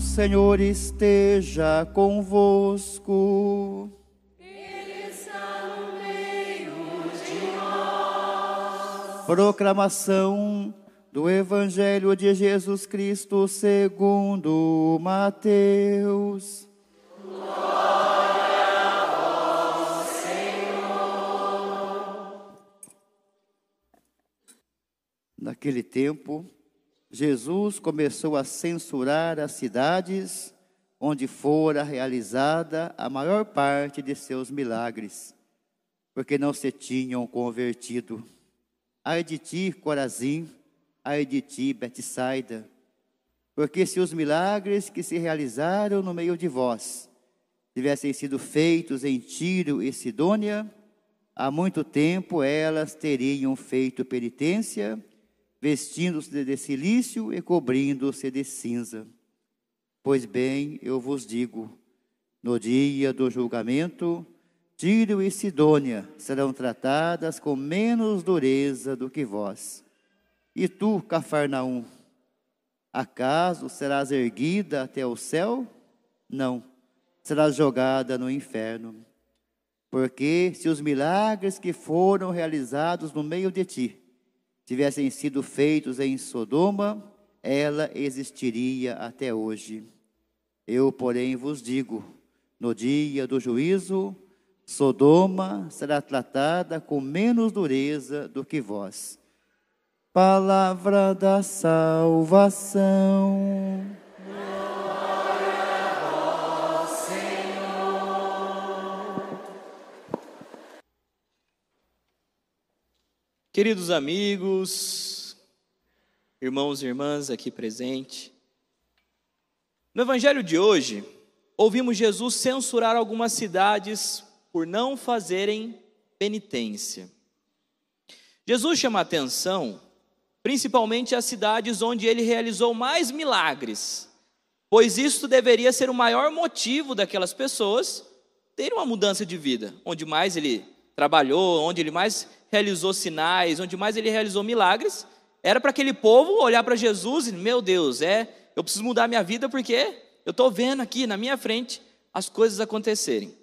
Senhor esteja convosco. Ele está no meio de nós. Proclamação do Evangelho de Jesus Cristo segundo Mateus. Naquele tempo, Jesus começou a censurar as cidades onde fora realizada a maior parte de seus milagres, porque não se tinham convertido. Ai de ti, Corazim, ai de ti, Betsaida, porque se os milagres que se realizaram no meio de vós tivessem sido feitos em Tiro e Sidônia, há muito tempo elas teriam feito penitência vestindo-se de silício e cobrindo-se de cinza. Pois bem, eu vos digo, no dia do julgamento, Tiro e Sidônia serão tratadas com menos dureza do que vós. E tu, Cafarnaum, acaso serás erguida até o céu? Não, serás jogada no inferno. Porque se os milagres que foram realizados no meio de ti tivessem sido feitos em Sodoma, ela existiria até hoje. Eu, porém, vos digo: no dia do juízo, Sodoma será tratada com menos dureza do que vós. Palavra da salvação. Queridos amigos, irmãos e irmãs aqui presentes, no Evangelho de hoje, ouvimos Jesus censurar algumas cidades por não fazerem penitência. Jesus chama atenção principalmente às cidades onde ele realizou mais milagres, pois isso deveria ser o maior motivo daquelas pessoas terem uma mudança de vida, onde mais ele trabalhou, onde ele mais realizou sinais, onde mais ele realizou milagres, era para aquele povo olhar para Jesus e, meu Deus, é, eu preciso mudar minha vida porque eu estou vendo aqui na minha frente as coisas acontecerem.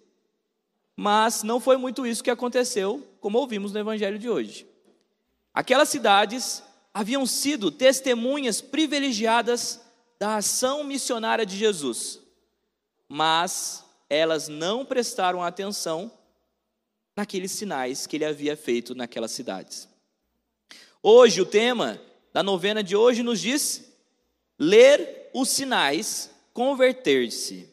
Mas não foi muito isso que aconteceu, como ouvimos no evangelho de hoje. Aquelas cidades haviam sido testemunhas privilegiadas da ação missionária de Jesus, mas elas não prestaram atenção naqueles sinais que ele havia feito naquelas cidades. Hoje, o tema da novena de hoje nos diz: ler os sinais, converter-se.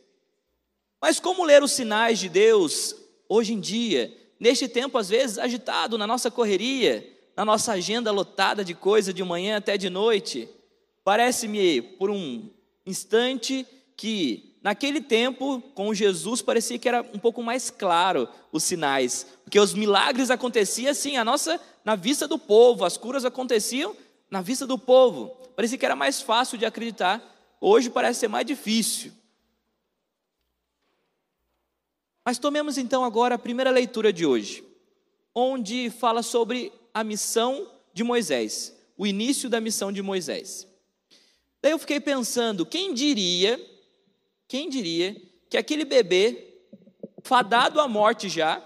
Mas como ler os sinais de Deus hoje em dia, neste tempo às vezes agitado, na nossa correria, na nossa agenda lotada de coisa de manhã até de noite? Parece-me por um instante que Naquele tempo, com Jesus, parecia que era um pouco mais claro os sinais, porque os milagres aconteciam assim, a nossa, na vista do povo, as curas aconteciam na vista do povo. Parecia que era mais fácil de acreditar. Hoje parece ser mais difícil. Mas tomemos então agora a primeira leitura de hoje, onde fala sobre a missão de Moisés, o início da missão de Moisés. Daí eu fiquei pensando, quem diria quem diria que aquele bebê, fadado à morte já,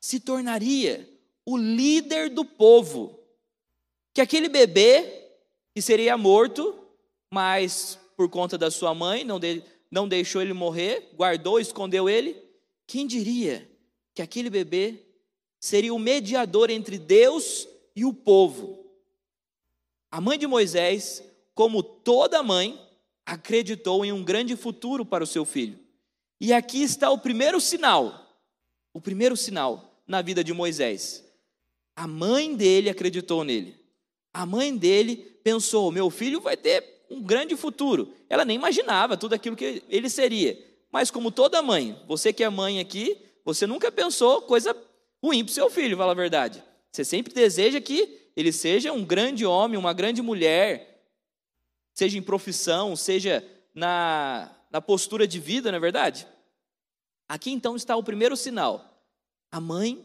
se tornaria o líder do povo? Que aquele bebê, que seria morto, mas por conta da sua mãe, não, de, não deixou ele morrer, guardou, escondeu ele. Quem diria que aquele bebê seria o mediador entre Deus e o povo? A mãe de Moisés, como toda mãe, acreditou em um grande futuro para o seu filho. E aqui está o primeiro sinal, o primeiro sinal na vida de Moisés. A mãe dele acreditou nele. A mãe dele pensou: meu filho vai ter um grande futuro. Ela nem imaginava tudo aquilo que ele seria. Mas, como toda mãe, você que é mãe aqui, você nunca pensou coisa ruim para o seu filho, fala a verdade. Você sempre deseja que ele seja um grande homem, uma grande mulher, seja em profissão, seja na, na postura de vida, não é verdade? Aqui então está o primeiro sinal. A mãe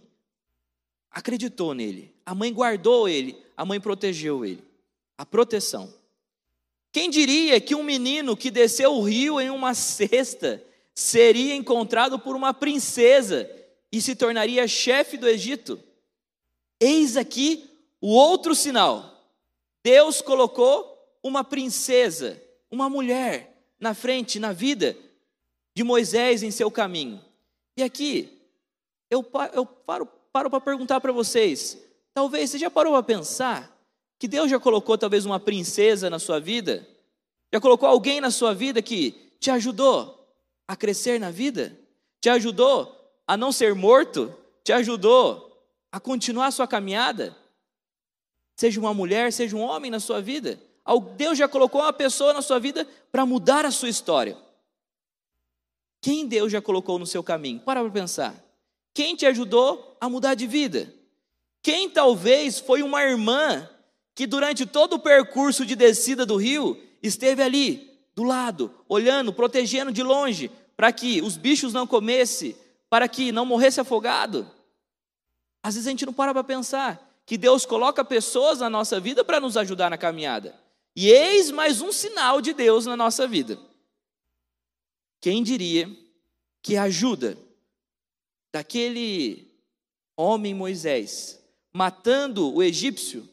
acreditou nele, a mãe guardou ele, a mãe protegeu ele. A proteção. Quem diria que um menino que desceu o rio em uma cesta seria encontrado por uma princesa e se tornaria chefe do Egito? Eis aqui o outro sinal. Deus colocou uma princesa, uma mulher, na frente, na vida de Moisés em seu caminho. E aqui, eu, eu paro para perguntar para vocês: talvez você já parou para pensar que Deus já colocou talvez uma princesa na sua vida? Já colocou alguém na sua vida que te ajudou a crescer na vida? Te ajudou a não ser morto? Te ajudou a continuar a sua caminhada? Seja uma mulher, seja um homem na sua vida. Deus já colocou uma pessoa na sua vida para mudar a sua história. Quem Deus já colocou no seu caminho? Para para pensar. Quem te ajudou a mudar de vida? Quem talvez foi uma irmã que durante todo o percurso de descida do rio esteve ali, do lado, olhando, protegendo de longe, para que os bichos não comessem, para que não morresse afogado? Às vezes a gente não para para pensar que Deus coloca pessoas na nossa vida para nos ajudar na caminhada. E eis mais um sinal de Deus na nossa vida. Quem diria que a ajuda daquele homem Moisés, matando o egípcio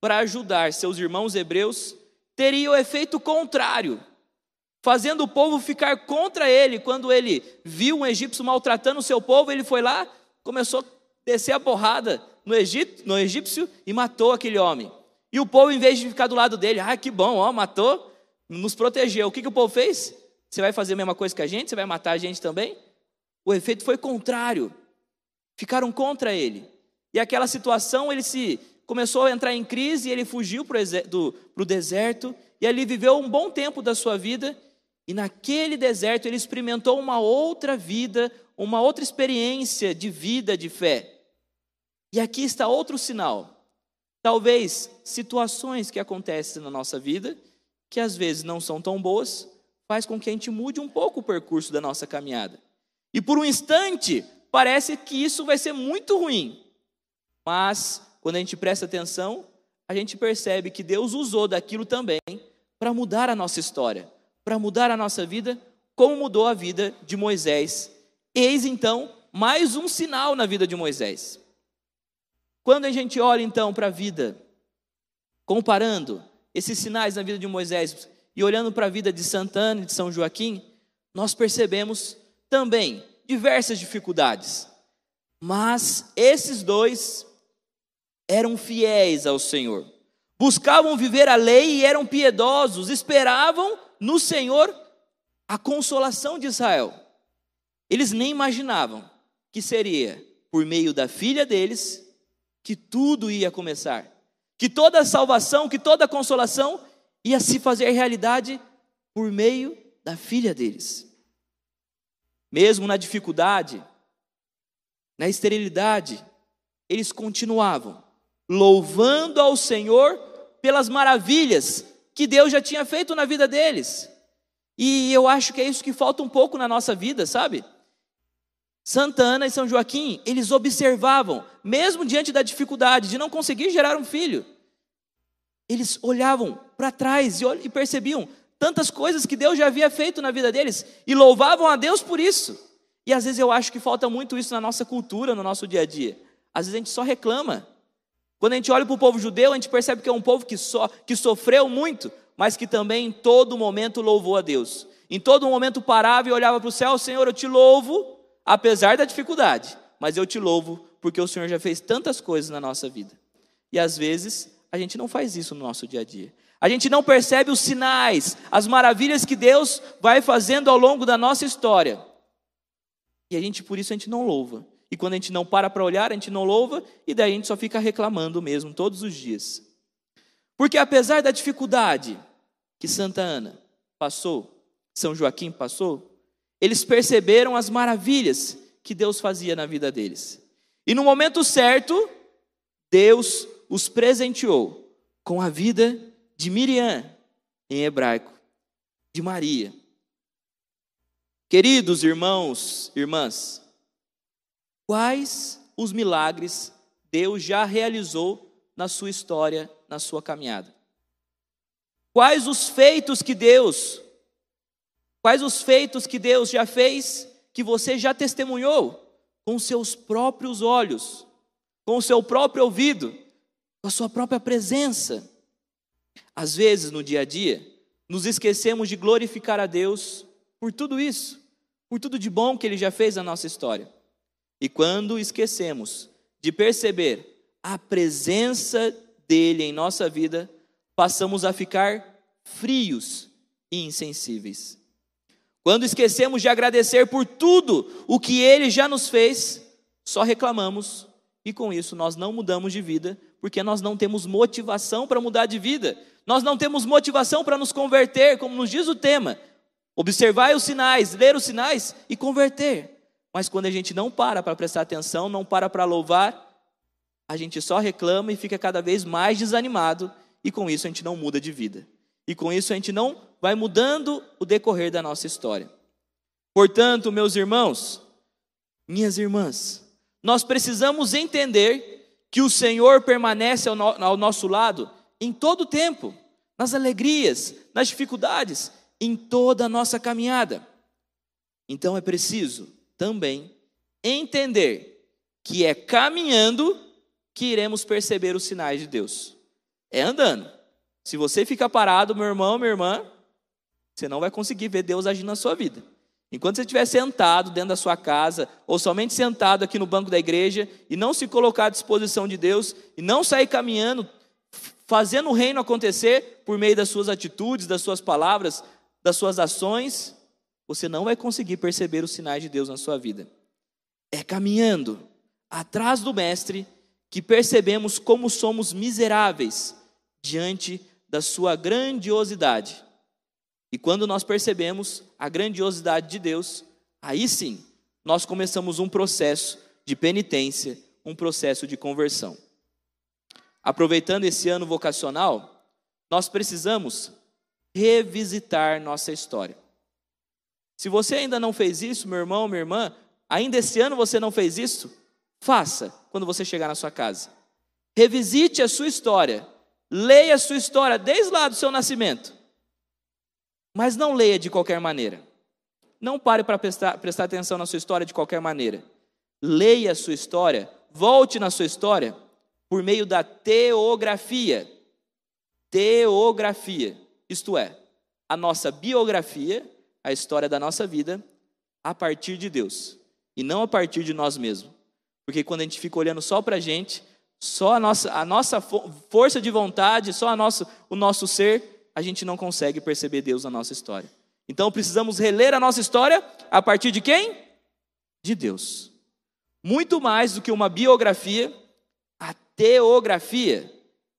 para ajudar seus irmãos hebreus, teria o efeito contrário, fazendo o povo ficar contra ele. Quando ele viu um egípcio maltratando o seu povo, ele foi lá, começou a descer a porrada no, Egito, no egípcio e matou aquele homem. E o povo, em vez de ficar do lado dele, ah, que bom, ó, matou, nos protegeu. O que, que o povo fez? Você vai fazer a mesma coisa que a gente? Você vai matar a gente também? O efeito foi contrário. Ficaram contra ele. E aquela situação, ele se começou a entrar em crise, e ele fugiu para o deserto, e ali viveu um bom tempo da sua vida, e naquele deserto ele experimentou uma outra vida, uma outra experiência de vida, de fé. E aqui está outro sinal. Talvez situações que acontecem na nossa vida, que às vezes não são tão boas, faz com que a gente mude um pouco o percurso da nossa caminhada. E por um instante, parece que isso vai ser muito ruim. Mas, quando a gente presta atenção, a gente percebe que Deus usou daquilo também para mudar a nossa história, para mudar a nossa vida, como mudou a vida de Moisés. Eis então mais um sinal na vida de Moisés. Quando a gente olha então para a vida, comparando esses sinais na vida de Moisés e olhando para a vida de Santana e de São Joaquim, nós percebemos também diversas dificuldades. Mas esses dois eram fiéis ao Senhor. Buscavam viver a lei e eram piedosos, esperavam no Senhor a consolação de Israel. Eles nem imaginavam que seria por meio da filha deles que tudo ia começar, que toda salvação, que toda consolação ia se fazer realidade por meio da filha deles. Mesmo na dificuldade, na esterilidade, eles continuavam louvando ao Senhor pelas maravilhas que Deus já tinha feito na vida deles. E eu acho que é isso que falta um pouco na nossa vida, sabe? Santa Ana e São Joaquim, eles observavam, mesmo diante da dificuldade de não conseguir gerar um filho, eles olhavam para trás e percebiam tantas coisas que Deus já havia feito na vida deles e louvavam a Deus por isso. E às vezes eu acho que falta muito isso na nossa cultura, no nosso dia a dia. Às vezes a gente só reclama. Quando a gente olha para o povo judeu, a gente percebe que é um povo que, só, que sofreu muito, mas que também em todo momento louvou a Deus. Em todo momento parava e olhava para o céu, Senhor, eu te louvo apesar da dificuldade, mas eu te louvo porque o Senhor já fez tantas coisas na nossa vida. E às vezes a gente não faz isso no nosso dia a dia. A gente não percebe os sinais, as maravilhas que Deus vai fazendo ao longo da nossa história. E a gente, por isso, a gente não louva. E quando a gente não para para olhar, a gente não louva, e daí a gente só fica reclamando mesmo, todos os dias. Porque apesar da dificuldade que Santa Ana passou, São Joaquim passou, eles perceberam as maravilhas que Deus fazia na vida deles. E no momento certo, Deus os presenteou com a vida de Miriam, em hebraico, de Maria. Queridos irmãos, irmãs, quais os milagres Deus já realizou na sua história, na sua caminhada? Quais os feitos que Deus, quais os feitos que Deus já fez, que você já testemunhou com seus próprios olhos, com o seu próprio ouvido, com a sua própria presença. Às vezes, no dia a dia, nos esquecemos de glorificar a Deus por tudo isso, por tudo de bom que Ele já fez na nossa história. E quando esquecemos de perceber a presença dele em nossa vida, passamos a ficar frios e insensíveis. Quando esquecemos de agradecer por tudo o que ele já nos fez, só reclamamos e com isso nós não mudamos de vida, porque nós não temos motivação para mudar de vida. Nós não temos motivação para nos converter, como nos diz o tema. Observar os sinais, ler os sinais e converter. Mas quando a gente não para para prestar atenção, não para para louvar, a gente só reclama e fica cada vez mais desanimado, e com isso a gente não muda de vida. E com isso a gente não vai mudando o decorrer da nossa história. Portanto, meus irmãos, minhas irmãs, nós precisamos entender que o Senhor permanece ao, no, ao nosso lado em todo o tempo, nas alegrias, nas dificuldades, em toda a nossa caminhada. Então é preciso também entender que é caminhando que iremos perceber os sinais de Deus. É andando. Se você ficar parado, meu irmão, minha irmã, você não vai conseguir ver Deus agindo na sua vida. Enquanto você estiver sentado dentro da sua casa, ou somente sentado aqui no banco da igreja, e não se colocar à disposição de Deus, e não sair caminhando, fazendo o reino acontecer por meio das suas atitudes, das suas palavras, das suas ações, você não vai conseguir perceber os sinais de Deus na sua vida. É caminhando atrás do Mestre que percebemos como somos miseráveis diante da sua grandiosidade. E quando nós percebemos a grandiosidade de Deus, aí sim, nós começamos um processo de penitência, um processo de conversão. Aproveitando esse ano vocacional, nós precisamos revisitar nossa história. Se você ainda não fez isso, meu irmão, minha irmã, ainda esse ano você não fez isso, Faça quando você chegar na sua casa. Revisite a sua história. Leia a sua história desde lá do seu nascimento. Mas não leia de qualquer maneira. Não pare para prestar, prestar atenção na sua história de qualquer maneira. Leia a sua história, volte na sua história por meio da teografia. Teografia, isto é, a nossa biografia, a história da nossa vida, a partir de Deus e não a partir de nós mesmos. Porque quando a gente fica olhando só para a gente, só a nossa, a nossa força de vontade, só a nosso, o nosso ser, a gente não consegue perceber Deus na nossa história. Então precisamos reler a nossa história a partir de quem? De Deus. Muito mais do que uma biografia, a teografia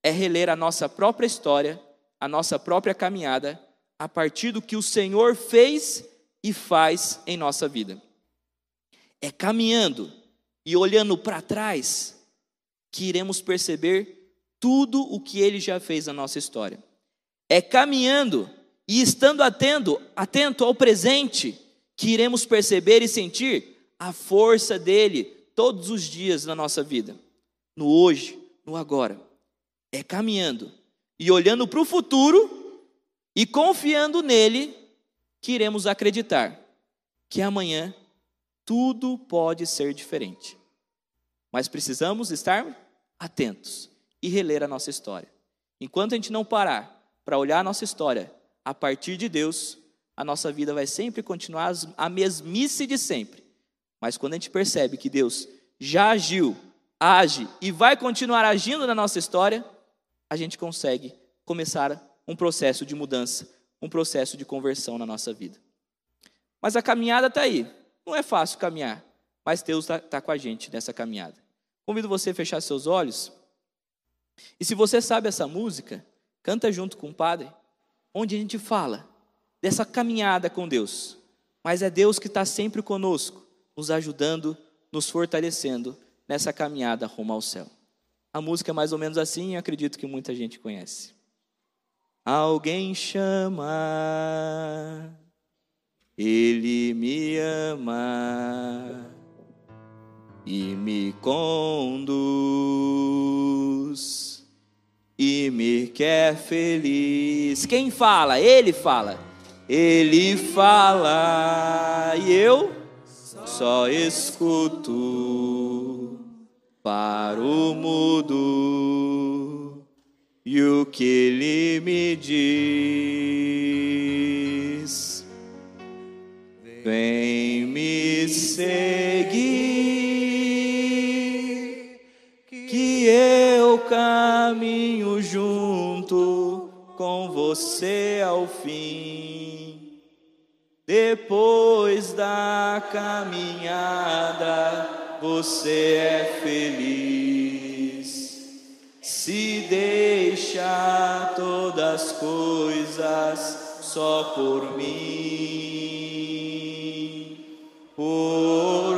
é reler a nossa própria história, a nossa própria caminhada, a partir do que o Senhor fez e faz em nossa vida. É caminhando e olhando para trás, que iremos perceber tudo o que ele já fez na nossa história. É caminhando e estando atento, atento ao presente, que iremos perceber e sentir a força dele todos os dias na nossa vida, no hoje, no agora. É caminhando e olhando para o futuro e confiando nele que iremos acreditar que amanhã tudo pode ser diferente. Mas precisamos estar atentos e reler a nossa história. Enquanto a gente não parar para olhar a nossa história a partir de Deus, a nossa vida vai sempre continuar a mesmice de sempre. Mas quando a gente percebe que Deus já agiu, age e vai continuar agindo na nossa história, a gente consegue começar um processo de mudança, um processo de conversão na nossa vida. Mas a caminhada está aí. Não é fácil caminhar mas Deus está tá com a gente nessa caminhada. Convido você a fechar seus olhos. E se você sabe essa música, canta junto com o Padre, onde a gente fala dessa caminhada com Deus. Mas é Deus que está sempre conosco, nos ajudando, nos fortalecendo nessa caminhada rumo ao céu. A música é mais ou menos assim acredito que muita gente conhece. Alguém chama, Ele me ama e me conduz e me quer feliz. Quem fala? Ele fala. Ele fala e eu só escuto para o mudo e o que ele me diz. Vem me seguir, caminho junto com você ao fim. Depois da caminhada, você é feliz. Se deixa todas as coisas só por mim, por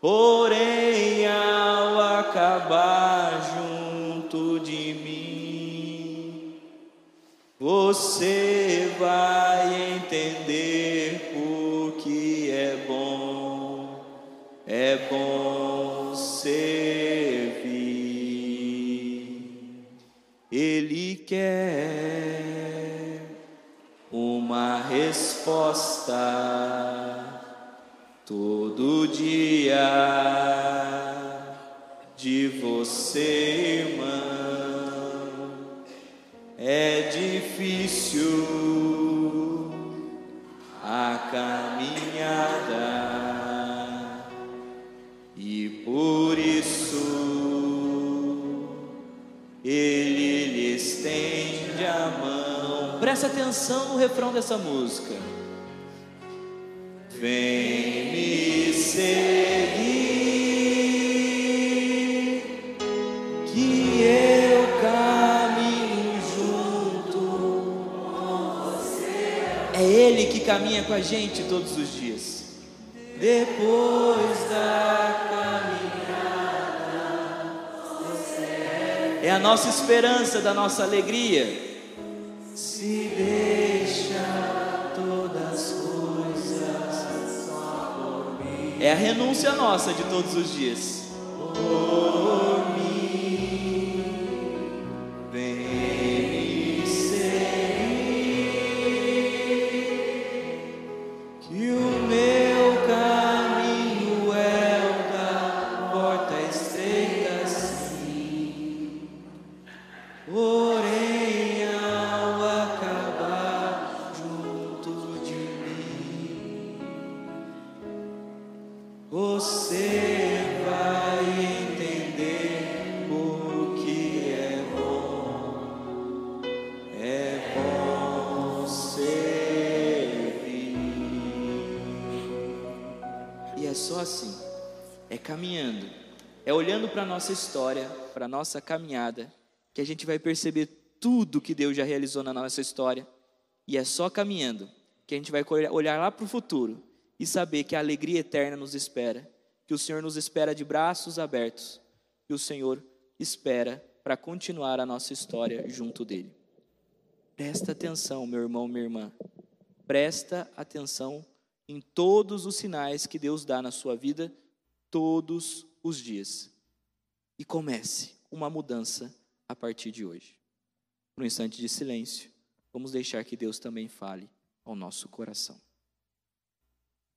Porém, ao acabar junto de mim, você vai entender por que é bom, é bom servir. Ele quer uma resposta todo dia de você, irmão. É difícil a caminhada e por isso ele lhe estende a mão. Presta atenção no refrão dessa música. Vem caminha com a gente todos os dias. Depois da caminhada, é a nossa esperança, da nossa alegria. Se deixa todas as coisas é a renúncia nossa de todos os dias. Por mim, para a nossa história, para a nossa caminhada, que a gente vai perceber tudo que Deus já realizou na nossa história. E é só caminhando que a gente vai olhar lá para o futuro e saber que a alegria eterna nos espera, que o Senhor nos espera de braços abertos, que o Senhor espera para continuar a nossa história junto dele. Presta atenção, meu irmão, minha irmã. Presta atenção em todos os sinais que Deus dá na sua vida todos os dias. E comece uma mudança a partir de hoje. Por um instante de silêncio, vamos deixar que Deus também fale ao nosso coração.